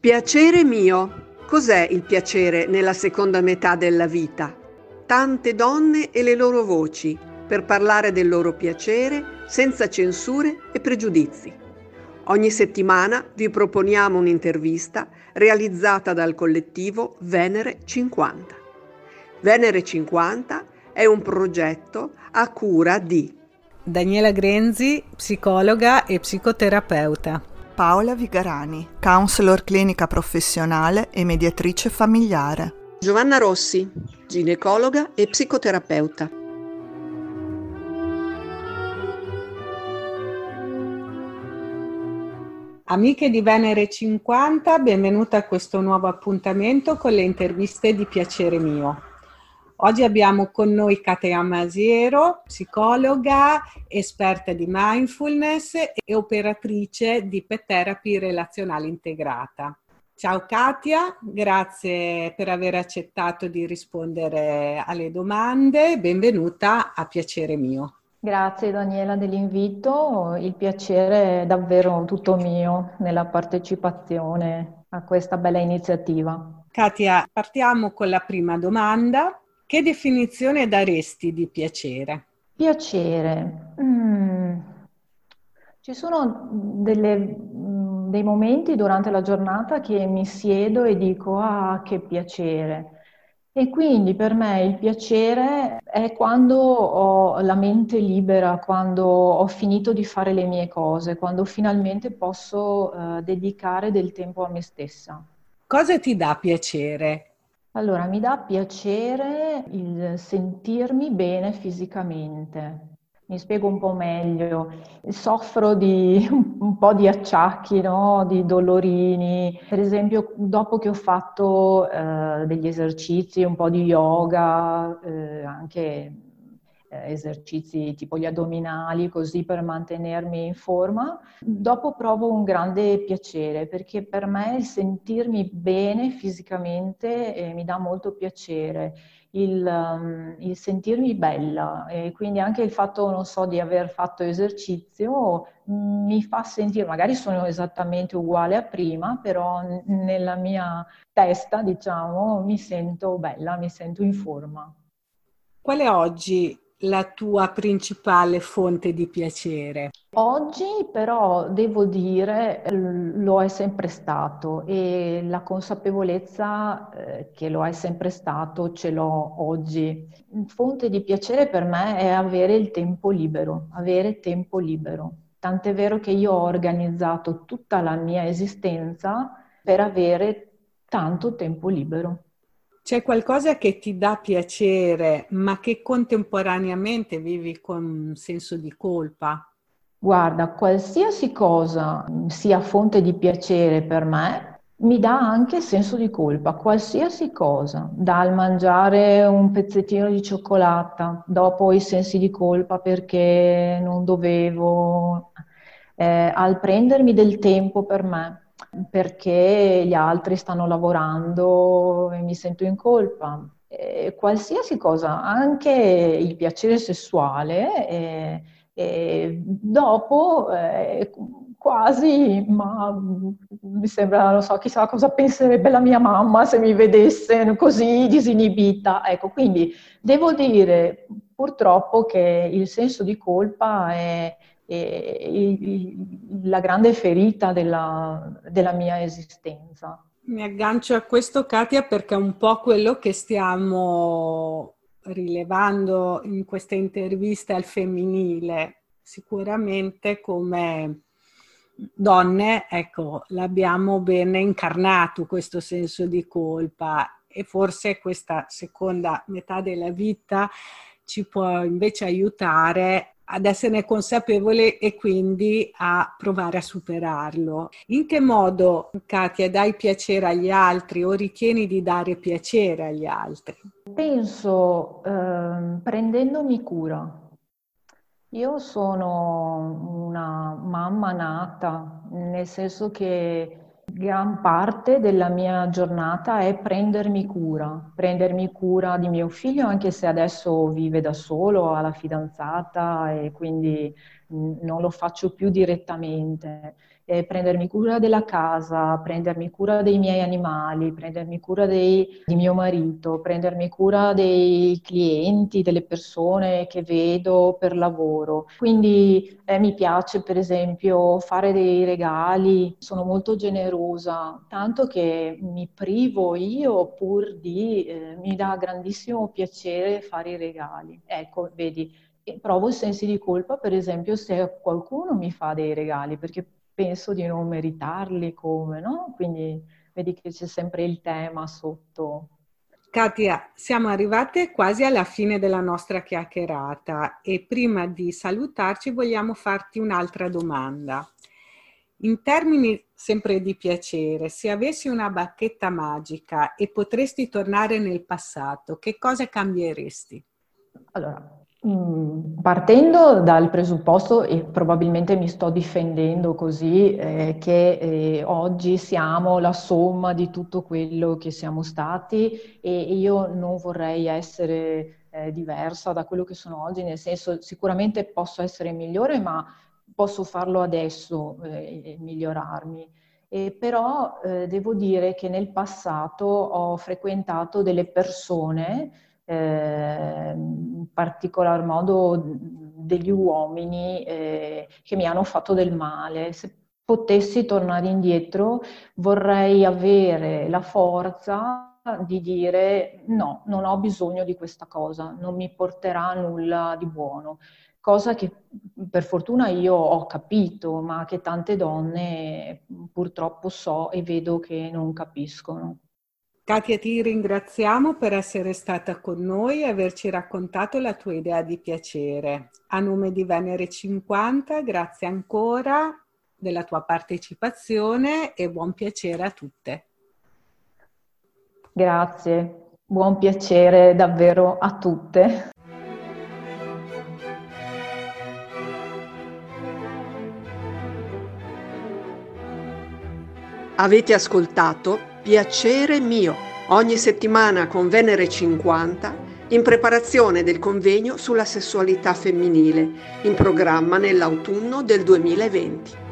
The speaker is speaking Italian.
Piacere mio. Cos'è il piacere nella seconda metà della vita? Tante donne e le loro voci per parlare del loro piacere senza censure e pregiudizi. Ogni settimana vi proponiamo un'intervista realizzata dal collettivo Venere 50. Venere 50 è un progetto a cura di Daniela Grenzi, psicologa e psicoterapeuta. Paola Vigarani, counselor clinica professionale e mediatrice familiare. Giovanna Rossi, ginecologa e psicoterapeuta. Amiche di Venere 50, benvenute a questo nuovo appuntamento con le interviste di Piacere Mio. Oggi abbiamo con noi Katia Masiero, psicologa, esperta di mindfulness e operatrice di pet therapy relazionale integrata. Ciao Katia, grazie per aver accettato di rispondere alle domande. Benvenuta a Piacere mio. Grazie Daniela dell'invito, il piacere è davvero tutto mio nella partecipazione a questa bella iniziativa. Katia, partiamo con la prima domanda. Che definizione daresti di piacere? Piacere. Mm. Ci sono delle, mm, dei momenti durante la giornata che mi siedo e dico ah che piacere. E quindi per me il piacere è quando ho la mente libera, quando ho finito di fare le mie cose, quando finalmente posso uh, dedicare del tempo a me stessa. Cosa ti dà piacere? Allora, mi dà piacere il sentirmi bene fisicamente. Mi spiego un po' meglio. Soffro di un po' di acciacchi, no? di dolorini. Per esempio, dopo che ho fatto eh, degli esercizi, un po' di yoga, eh, anche eh, esercizi tipo gli addominali, così per mantenermi in forma, dopo provo un grande piacere perché per me il sentirmi bene fisicamente eh, mi dà molto piacere. Il, um, il, sentirmi bella e quindi anche il fatto, non so, di aver fatto esercizio mm, mi fa sentire, magari sono esattamente uguale a prima, però nella mia testa, diciamo, mi sento bella, mi sento in forma. Qual è oggi la tua principale fonte di piacere? Oggi però devo dire lo è sempre stato e la consapevolezza eh, che lo è sempre stato ce l'ho oggi. Fonte di piacere per me è avere il tempo libero, avere tempo libero. Tant'è vero che io ho organizzato tutta la mia esistenza per avere tanto tempo libero. C'è qualcosa che ti dà piacere, ma che contemporaneamente vivi con un senso di colpa? Guarda, qualsiasi cosa sia fonte di piacere per me, mi dà anche senso di colpa, qualsiasi cosa, dal mangiare un pezzettino di cioccolata, dopo i sensi di colpa perché non dovevo, eh, al prendermi del tempo per me, perché gli altri stanno lavorando e mi sento in colpa. Eh, qualsiasi cosa, anche il piacere sessuale, eh, eh, dopo quasi, ma mi sembra, non so, chissà cosa penserebbe la mia mamma se mi vedesse così disinibita. Ecco, quindi devo dire purtroppo che il senso di colpa è, la grande ferita della, della mia esistenza. Mi aggancio a questo, Katia, perché è un po' quello che stiamo rilevando in queste interviste al femminile. Sicuramente come donne, ecco, l'abbiamo ben incarnato questo senso di colpa e forse questa seconda metà della vita ci può invece aiutare ad esserne consapevole e quindi a provare a superarlo. In che modo, Katia, dai piacere agli altri o ritieni di dare piacere agli altri? Penso eh, prendendomi cura. Io sono una mamma nata, nel senso che Gran parte della mia giornata è prendermi cura, prendermi cura di mio figlio, anche se adesso vive da solo, ha la fidanzata e quindi non lo faccio più direttamente. Eh, prendermi cura della casa, prendermi cura dei miei animali, prendermi cura dei, di mio marito, prendermi cura dei clienti, delle persone che vedo per lavoro. Quindi eh, mi piace per esempio fare dei regali, sono molto generosa, tanto che mi privo io pur di, eh, mi dà grandissimo piacere fare i regali. Ecco, vedi, provo sensi di colpa per esempio se qualcuno mi fa dei regali, perché penso di non meritarli come, no? Quindi vedi che c'è sempre il tema sotto. Katia, siamo arrivate quasi alla fine della nostra chiacchierata e prima di salutarci vogliamo farti un'altra domanda. In termini sempre di piacere, se avessi una bacchetta magica e potresti tornare nel passato, che cosa cambieresti? Allora, partendo dal presupposto, e probabilmente mi sto difendendo così, eh, che eh, oggi siamo la somma di tutto quello che siamo stati e io non vorrei essere eh, diversa da quello che sono oggi, nel senso sicuramente posso essere migliore, ma posso farlo adesso eh, e migliorarmi. E però eh, devo dire che nel passato ho frequentato delle persone eh, in particolar modo degli uomini eh, che mi hanno fatto del male. Se potessi tornare indietro vorrei avere la forza di dire no, non ho bisogno di questa cosa, non mi porterà nulla di buono. Cosa che per fortuna io ho capito, ma che tante donne purtroppo so e vedo che non capiscono. Katia, ti ringraziamo per essere stata con noi e averci raccontato la tua idea di piacere. A nome di Venere 50, grazie ancora della tua partecipazione e buon piacere a tutte. Grazie, buon piacere davvero a tutte. Avete ascoltato Piacere mio, ogni settimana con Venere 50, in preparazione del convegno sulla sessualità femminile, in programma nell'autunno del 2020.